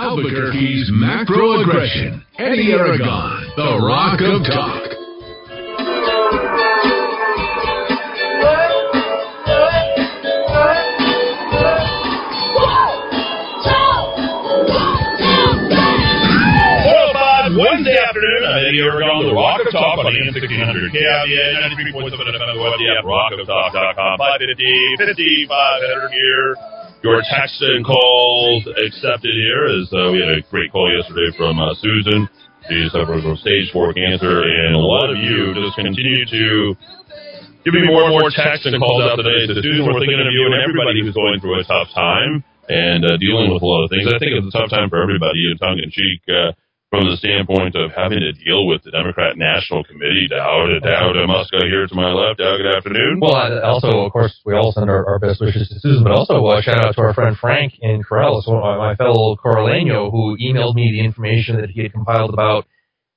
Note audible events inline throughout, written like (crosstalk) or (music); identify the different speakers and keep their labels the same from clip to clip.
Speaker 1: Albuquerque's macro aggression. Eddie Aragon, the Rock of Talk.
Speaker 2: Wednesday afternoon, I'm Eddie Aragon, the Rock of Talk on AM 1600, KIVA 93.7 FM, the web, the app, rockoftalk.com, 550, 5500 here. Your texts and calls accepted here uh, we had a great call yesterday from uh, Susan. She's suffering from stage 4 cancer, and a lot of you just continue to give me more and more texts and calls out today. So Susan, we're thinking of you and everybody who's going through a tough time and uh, dealing with a lot of things. I think it's a tough time for everybody, tongue in cheek. Uh, from the standpoint of having to deal with the Democrat National Committee. Dowd, Dowd Muska here to my left. Dowd, good afternoon.
Speaker 3: Well, uh, also, of course, we all send our, our best wishes to Susan, but also uh, shout out to our friend Frank in Corrales, my fellow Coraleño, who emailed me the information that he had compiled about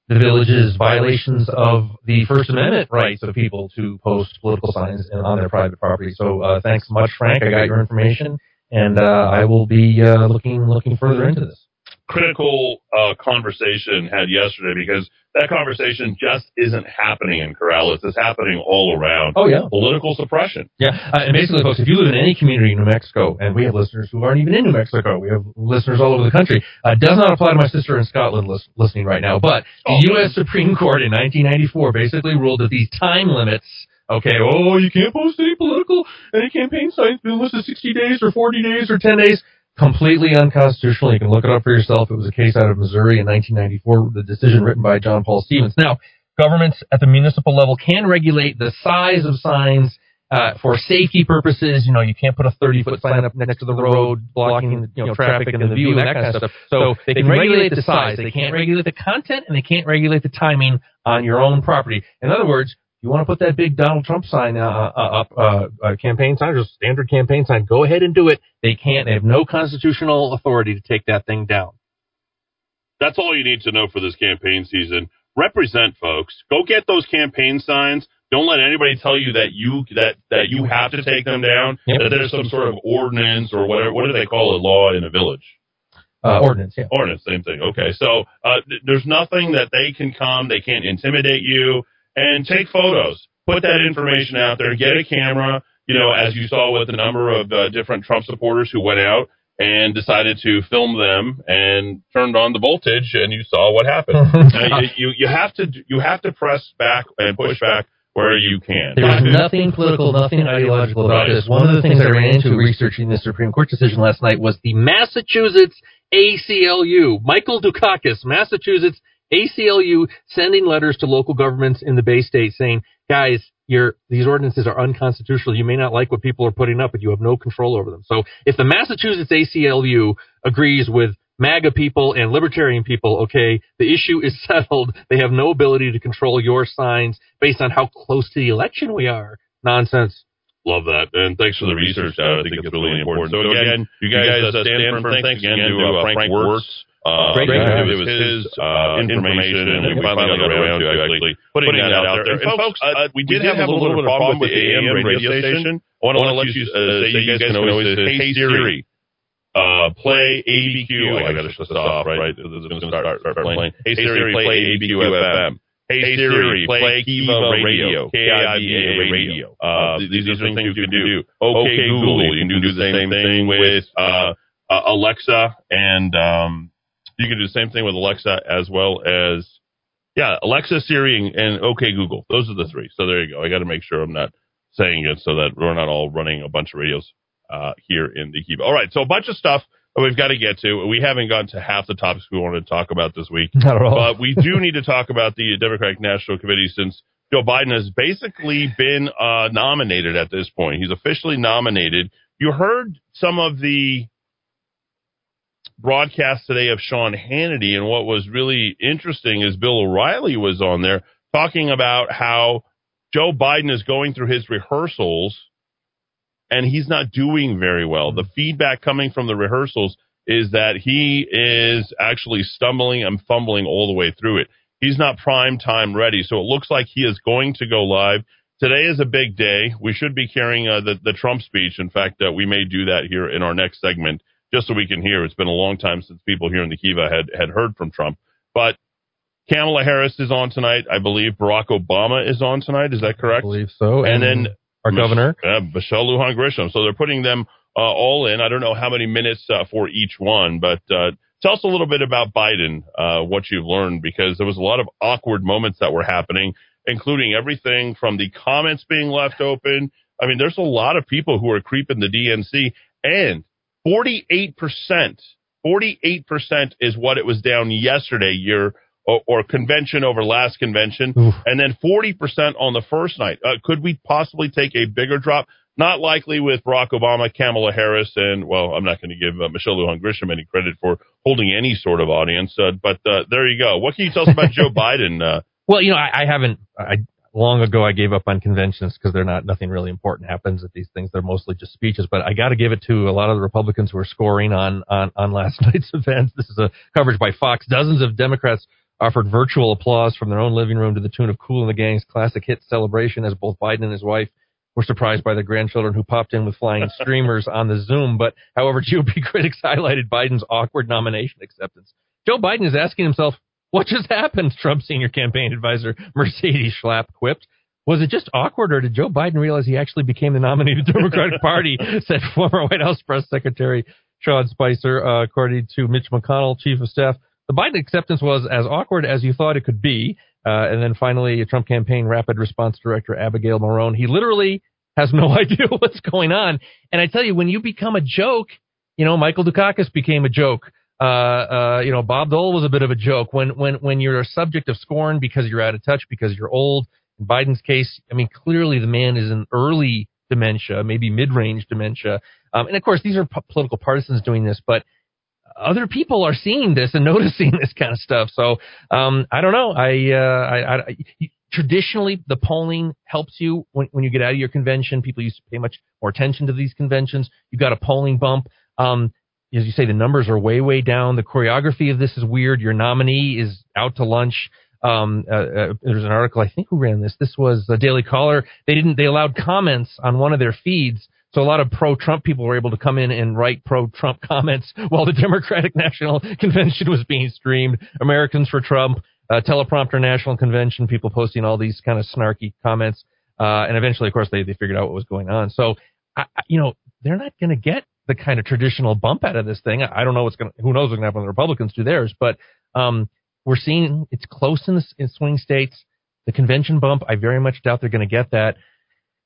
Speaker 3: the village's violations of the First Amendment rights of people to post political signs on their private property. So uh, thanks much, Frank. I got your information, and uh, I will be uh, looking looking further into this
Speaker 2: critical uh, conversation had yesterday because that conversation just isn't happening in Corrales. It's happening all around.
Speaker 3: Oh, yeah.
Speaker 2: Political suppression.
Speaker 3: Yeah. Uh, and basically, folks, if you live in any community in New Mexico, and we have listeners who aren't even in New Mexico, we have listeners all over the country, uh, does not apply to my sister in Scotland lis- listening right now, but the
Speaker 2: Oh,
Speaker 3: U.S. Supreme Court in 1994 basically ruled that these time limits Okay, oh, you can't post any political, any campaign signs unless it's 60 days or 40 days or 10 days completely unconstitutional. You can look it up for yourself. It was a case out of Missouri in 1994, the decision written by John Paul Stevens. Now, governments at the municipal level can regulate the size of signs uh, for safety purposes. You know, you can't put a 30 foot sign up next to the road blocking you know traffic and the view and that kind of stuff. So they can regulate the size. They can't regulate the content and they can't regulate the timing on your own property. In other words, you want to put that big Donald Trump sign uh, uh, up, uh, uh, campaign sign, or standard campaign sign, go ahead and do it. They can't. They have no constitutional authority to take that thing down.
Speaker 2: That's all you need to know for this campaign season. Represent, folks. Go get those campaign signs. Don't let anybody tell you that you that that you have to take them down.
Speaker 3: Yep.
Speaker 2: That there's some sort of ordinance or whatever. What do they call it? Law in a village.
Speaker 3: Uh, ordinance, yeah.
Speaker 2: Ordinance, same thing. Okay, so uh, th- there's nothing that they can come. They can't intimidate you and take photos. Put that information out there. Get a camera. You know, as you saw with the number of uh, different Trump supporters who went out and decided to film them and turned on the voltage, and you saw what happened. (laughs) Uh, you, you you have to you have to press back and push back where you can.
Speaker 3: There's nothing political, nothing ideological about
Speaker 2: Right.
Speaker 3: this. One of the things I ran into researching the Supreme Court decision last night was the Massachusetts ACLU. Michael Dukakis, Massachusetts ACLU, sending letters to local governments in the Bay State saying, guys, your, these ordinances are unconstitutional. You may not like what people are putting up, but you have no control over them. So if the Massachusetts ACLU agrees with MAGA people and libertarian people, okay, the issue is (laughs) settled. They have no ability to control your signs based on how close to the election we are. Nonsense.
Speaker 2: Love that, and thanks for the research. I think it's really important. So again, you guys uh, stand firm. Thanks again to uh, Frank Wirtz. Uh,
Speaker 3: Great
Speaker 2: it
Speaker 3: guy.
Speaker 2: was his uh, information, and we finally got around to actually putting that out there. And folks, uh, we did have a little bit of a problem with the AM radio station. I want to let you uh, say you guys can always say, "Hey Siri, uh, play ABQ." I got to stop, right? This is going to start, start playing. Hey Siri, play ABQ FM. Hey Siri, play Kiva Radio, K-I-V-A Radio. Uh, these are things you can do. Okay Google, you can do the same thing with uh, uh, Alexa, and um, you can do the same thing with Alexa as well as yeah, Alexa, Siri, and, and OK Google. Those are the three. So there you go. I got to make sure I'm not saying it so that we're not all running a bunch of radios uh, here in the Kiva. All right, so a bunch of stuff that we've got to get to. We haven't gotten to half the topics we wanted to talk about this week. (laughs)
Speaker 3: Not at all.
Speaker 2: But we do (laughs) need to talk about the Democratic National Committee since Joe Biden has basically been uh, nominated at this point. He's officially nominated. You heard some of the broadcast today of Sean Hannity, and what was really interesting is Bill O'Reilly was on there talking about how Joe Biden is going through his rehearsals and he's not doing very well. The feedback coming from the rehearsals is that he is actually stumbling and fumbling all the way through it. He's not prime time ready, so it looks like he is going to go live. Today is a big day. We should be carrying uh, the, the Trump speech. In fact, uh, we may do that here in our next segment just so we can hear. It's been a long time since people here in the Kiva had, had heard from Trump. But Kamala Harris is on tonight. I believe Barack Obama is on tonight. Is that correct?
Speaker 3: I believe so.
Speaker 2: And, and then
Speaker 3: our Mich- governor,
Speaker 2: uh, Michelle Lujan Grisham. So they're putting them uh, all in. I don't know how many minutes uh, for each one, but uh, tell us a little bit about Biden, uh, what you've learned, because there was a lot of awkward moments that were happening, including everything from the comments being left open. I mean, there's a lot of people who are creeping the DNC, and 48%, 48% is what it was down yesterday. year or, or, convention over last convention, Oof. and then 40% on the first night. Uh, could we possibly take a bigger drop? Not likely with Barack Obama, Kamala Harris, and well, I'm not going to give uh, Michelle Lujan Grisham any credit for holding any sort of audience. Uh, but uh, there you go. What can you tell us about (laughs) Joe Biden? Uh?
Speaker 3: Well, you know, I, I haven't. I, long ago, I gave up on conventions because they're not nothing really important happens at these things. They're mostly just speeches. But I got to give it to a lot of the Republicans who are scoring on on on last (laughs) night's event. This is a coverage by Fox. Dozens of Democrats offered virtual applause from their own living room to the tune of Kool and the Gang's classic hit celebration as both Biden and his wife were surprised by their grandchildren who popped in with flying (laughs) streamers on the Zoom. But however, (laughs) GOP critics highlighted Biden's awkward nomination acceptance. Joe Biden is asking himself, what just happened? Trump senior campaign advisor Mercedes Schlapp quipped. Was it just awkward, or did Joe Biden realize he actually became the nominee of the Democratic (laughs) Party? Said former White House press secretary Sean Spicer, uh, according to Mitch McConnell, chief of staff. The Biden acceptance was as awkward as you thought it could be. Uh, and then finally, Trump campaign rapid response director Abigail Marone. He literally has no (laughs) idea what's going on. And I tell you, when you become a joke, you know, Michael Dukakis became a joke. Uh, uh, you know, Bob Dole was a bit of a joke. When when when you're a subject of scorn because you're out of touch, because you're old. In Biden's case, I mean, clearly the man is in early dementia, maybe mid-range dementia. Um, and of course, these are p- political partisans doing this, but other people are seeing this and (laughs) noticing this kind of stuff. So um, I don't know. I, uh, I, I, traditionally the polling helps you when, when you get out of your convention. People used to pay much more attention to these conventions. You got a polling bump. Um, as you say, the numbers are way way down. The choreography of this is weird. Your nominee is out to lunch. Um, uh, uh, there's an article I think who ran this. This was a Daily Caller. They didn't. They allowed comments on one of their feeds so a lot of pro-Trump people were able to come in and write pro-Trump (laughs) comments while the Democratic National (laughs) Convention was being streamed. Americans for Trump, uh, teleprompter National Convention, people posting all these kind of snarky comments. Uh, and eventually, of course, they, they figured out what was going on. So, I, you know, they're not going to get the kind of traditional bump out of this thing. I don't know what's going to, who knows what's going to happen when the Republicans do theirs, but, um, we're seeing it's close in the in swing states. The convention bump, I very much doubt they're going to get that.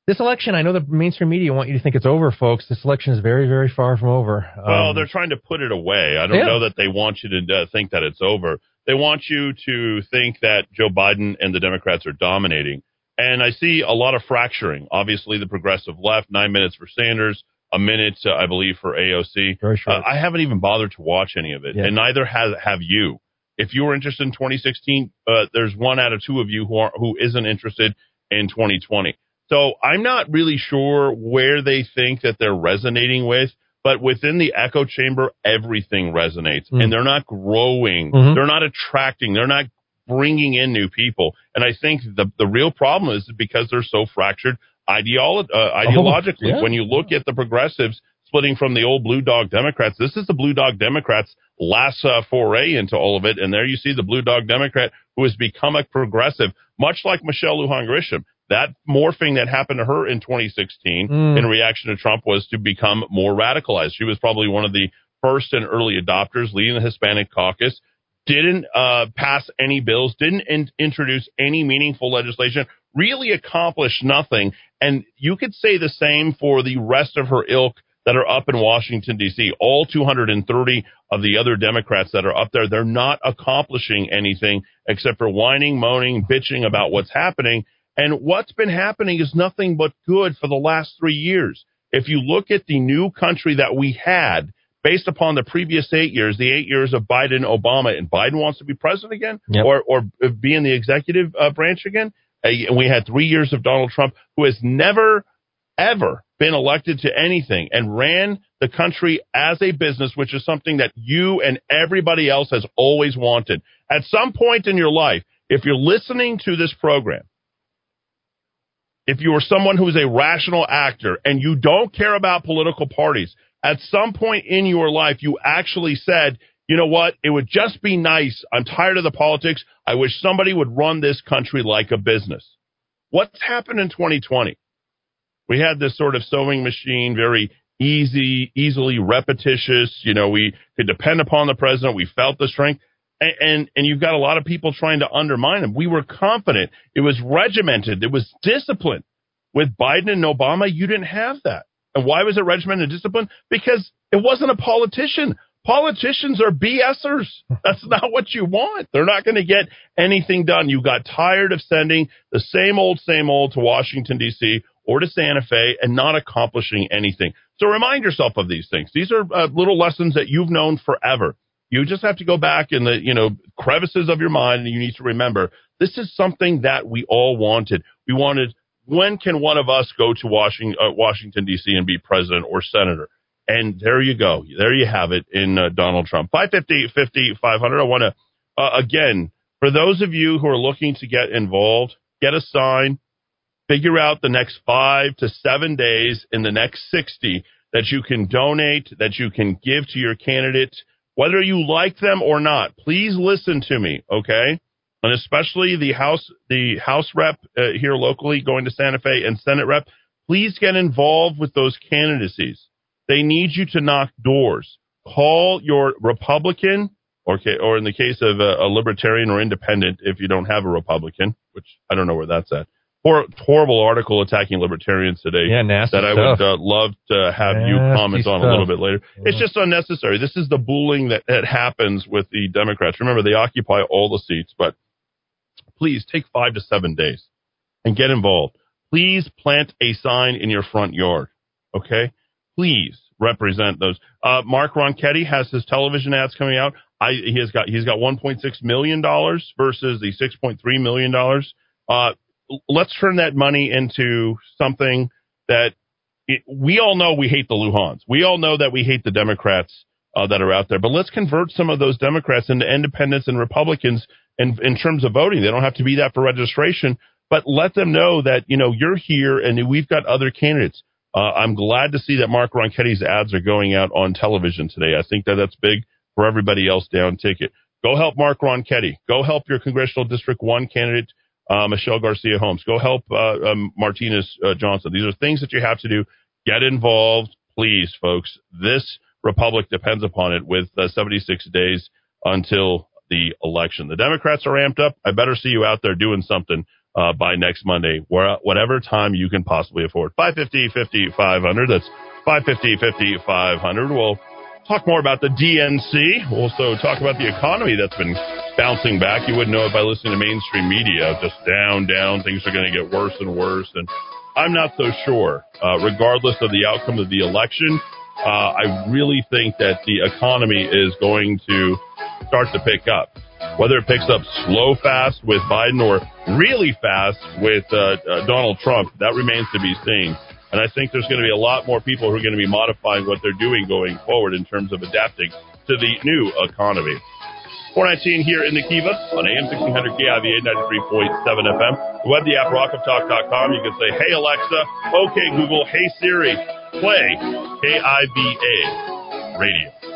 Speaker 3: This election, I know the mainstream media want you to think it's over, folks. This election is very, very far from over.
Speaker 2: Um, well, they're trying to put it away. I don't yeah. know that they want you to uh, think that it's over. They want you to think that Joe Biden and the Democrats are dominating. And I see a lot of fracturing. Obviously, the progressive left, nine minutes for Sanders, a minute, uh, I believe, for AOC.
Speaker 3: Very short.
Speaker 2: Uh, I haven't even bothered to watch any of it, yeah. and neither has have you. If you were interested in 2016, uh, there's one out of two of you who are who isn't interested in 2020. So I'm not really sure where they think that they're resonating with, but within the echo chamber, everything resonates mm. and they're not growing. Mm-hmm. They're not attracting. They're not bringing in new people. And I think the, the real problem is because they're so fractured ideolo- uh, ideologically. Oh, yeah. When you look at the progressives splitting from the old blue dog Democrats, this is the blue dog Democrats last uh, foray into all of it. And there you see the blue dog Democrat who has become a progressive, much like Michelle Lujan Grisham that morphing that happened to her in 2016 mm. in reaction to Trump was to become more radicalized. She was probably one of the first and early adopters leading the Hispanic caucus. Didn't uh, pass any bills, didn't in- introduce any meaningful legislation, really accomplished nothing. And you could say the same for the rest of her ilk that are up in Washington, D.C. All 230 of the other Democrats that are up there, they're not accomplishing anything except for whining, moaning, bitching about what's happening. And what's been happening is nothing but good for the last three years. If you look at the new country that we had based upon the previous eight years, the eight years of Biden, Obama, and Biden wants to be president again yep. or, or be in the executive uh, branch again. And we had three years of Donald Trump, who has never, ever been elected to anything and ran the country as a business, which is something that you and everybody else has always wanted. At some point in your life, if you're listening to this program, if you are someone who is a rational actor and you don't care about political parties, At some point in your life, you actually said, you know what? It would just be nice. I'm tired of the politics. I wish somebody would run this country like a business. What's happened in 2020? We had this sort of sewing machine, very easy, easily repetitious. You know, we could depend upon the president. We felt the strength. And, and, and you've got a lot of people trying to undermine him. We were confident. It was regimented. It was disciplined. With Biden and Obama, you didn't have that. And why was it regimented and disciplined? Because it wasn't a politician. Politicians are BSers. That's not what you want. They're not going to get anything done. You got tired of sending the same old, same old to Washington, D.C. or to Santa Fe and not accomplishing anything. So remind yourself of these things. These are uh, little lessons that you've known forever. You just have to go back in the, you know, crevices of your mind and you need to remember this is something that we all wanted. We wanted when can one of us go to Washington, uh, Washington D.C. and be president or senator? And there you go. There you have it in uh, Donald Trump. 550, 50, 500. I want to, uh, again, for those of you who are looking to get involved, get a sign, figure out the next five to seven days in the next 60 that you can donate, that you can give to your candidate, whether you like them or not. Please listen to me, okay? And especially the House, the House rep uh, here locally going to Santa Fe and Senate rep, please get involved with those candidacies. They need you to knock doors. Call your Republican, or, or in the case of a, a libertarian or independent, if you don't have a Republican, which I don't know where that's at hor- horrible article attacking libertarians today.
Speaker 3: Yeah, nasty
Speaker 2: that I
Speaker 3: stuff.
Speaker 2: would uh, love to have
Speaker 3: Nasty
Speaker 2: you comment on a little bit later. It's just unnecessary. This is the bullying that, that happens with the Democrats. Remember, they occupy all the seats, but please take five to seven days and get involved. Please plant a sign in your front yard. Okay? Please represent those. Uh, Mark Ronchetti has his television ads coming out. I, he has got he's got 1.6 million dollars versus the 6.3 million dollars. Uh, let's turn that money into something that it, we all know we hate the Lujans. We all know that we hate the Democrats uh, that are out there. But let's convert some of those Democrats into independents and Republicans in, in terms of voting. They don't have to be that for registration, but let them know that, you know, you're here and we've got other candidates. Uh, I'm glad to see that Mark Ronchetti's ads are going out on television today. I think that that's big for everybody else down ticket. Go help Mark Ronchetti. Go help your congressional district one candidate, uh, Michelle Garcia Holmes. Go help uh, um, Martinez uh, Johnson. These are things that you have to do. Get involved, please, folks. This republic depends upon it with uh, 76 days until the election. The Democrats are amped up. I better see you out there doing something uh, by next Monday, whatever time you can possibly afford. 550, 50, 500. That's 550, 50, 500. We'll talk more about the DNC. We'll also talk about the economy that's been bouncing back. You wouldn't know it by listening to mainstream media. Just down, down. Things are going to get worse and worse. And I'm not so sure. Uh, regardless of the outcome of the election, uh, I really think that the economy is going to start to pick up. Whether it picks up slow fast with Biden or really fast with uh, uh, Donald Trump, that remains to be seen. And I think there's going to be a lot more people who are going to be modifying what they're doing going forward in terms of adapting to the new economy. 419 here in the Kiva on AM 1600 KIVA 93.7 FM. The web, the app, rockoftalk.com. You can say, hey Alexa, okay Google, hey Siri, play KIVA radio.